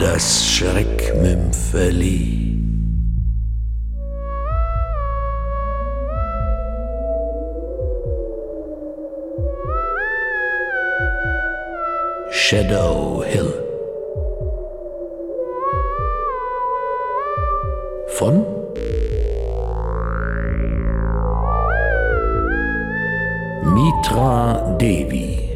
Das Schreckmümpfeli. Shadow Hill. Von Mitra Devi.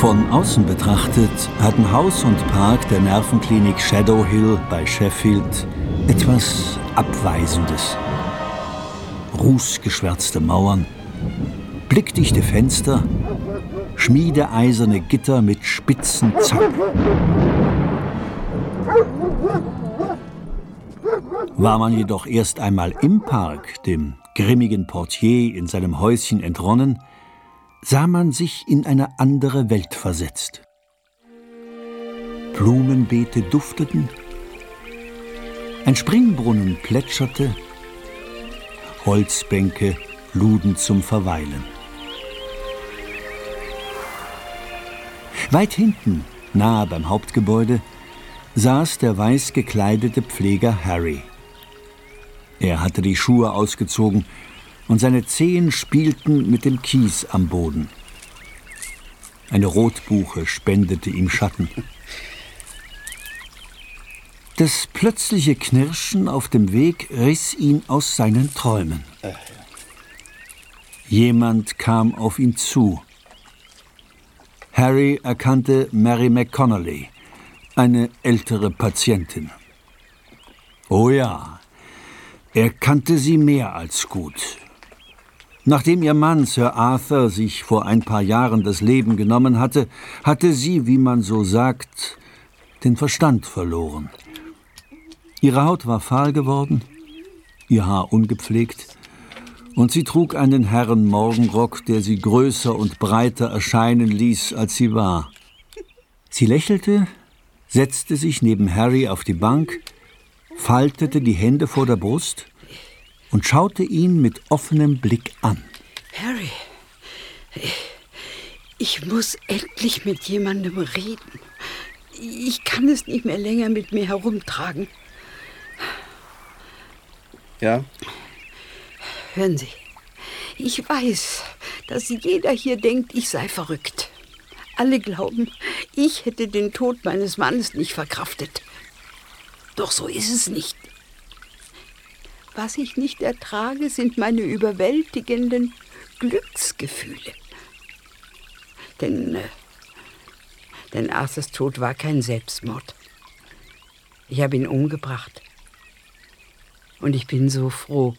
Von außen betrachtet hatten Haus und Park der Nervenklinik Shadow Hill bei Sheffield etwas Abweisendes. Rußgeschwärzte Mauern, blickdichte Fenster, schmiedeeiserne Gitter mit spitzen Zacken. War man jedoch erst einmal im Park, dem grimmigen Portier in seinem Häuschen entronnen, sah man sich in eine andere Welt versetzt. Blumenbeete dufteten, ein Springbrunnen plätscherte, Holzbänke luden zum Verweilen. Weit hinten, nahe beim Hauptgebäude, saß der weiß gekleidete Pfleger Harry. Er hatte die Schuhe ausgezogen und seine Zehen spielten mit dem Kies am Boden. Eine Rotbuche spendete ihm Schatten. Das plötzliche Knirschen auf dem Weg riss ihn aus seinen Träumen. Jemand kam auf ihn zu. Harry erkannte Mary McConnelly, eine ältere Patientin. Oh ja, er kannte sie mehr als gut. Nachdem ihr Mann, Sir Arthur, sich vor ein paar Jahren das Leben genommen hatte, hatte sie, wie man so sagt, den Verstand verloren. Ihre Haut war fahl geworden, ihr Haar ungepflegt, und sie trug einen Herrenmorgenrock, der sie größer und breiter erscheinen ließ, als sie war. Sie lächelte, setzte sich neben Harry auf die Bank, faltete die Hände vor der Brust und schaute ihn mit offenem Blick an. Harry, ich muss endlich mit jemandem reden. Ich kann es nicht mehr länger mit mir herumtragen. Ja? Hören Sie, ich weiß, dass jeder hier denkt, ich sei verrückt. Alle glauben, ich hätte den Tod meines Mannes nicht verkraftet. Doch so ist es nicht. Was ich nicht ertrage, sind meine überwältigenden Glücksgefühle. Denn, äh, denn Arthurs Tod war kein Selbstmord. Ich habe ihn umgebracht. Und ich bin so froh,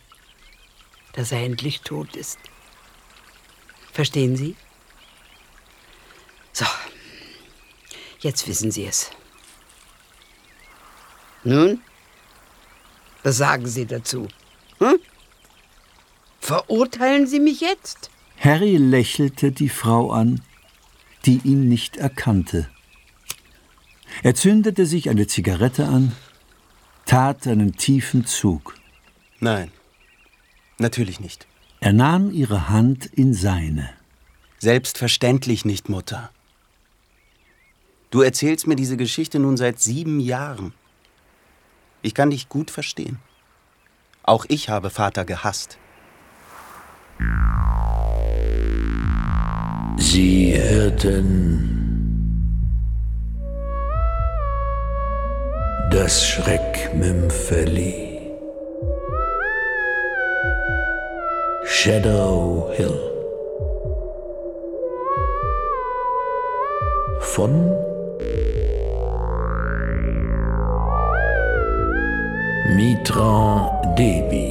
dass er endlich tot ist. Verstehen Sie? So, jetzt wissen Sie es. Nun, was sagen Sie dazu? Hm? Verurteilen Sie mich jetzt? Harry lächelte die Frau an, die ihn nicht erkannte. Er zündete sich eine Zigarette an, tat einen tiefen Zug. Nein, natürlich nicht. Er nahm ihre Hand in seine. Selbstverständlich nicht, Mutter. Du erzählst mir diese Geschichte nun seit sieben Jahren. Ich kann dich gut verstehen. Auch ich habe Vater gehasst. Sie hörten das Schreckmümpfeli. Shadow Hill. Von Mitra Devi.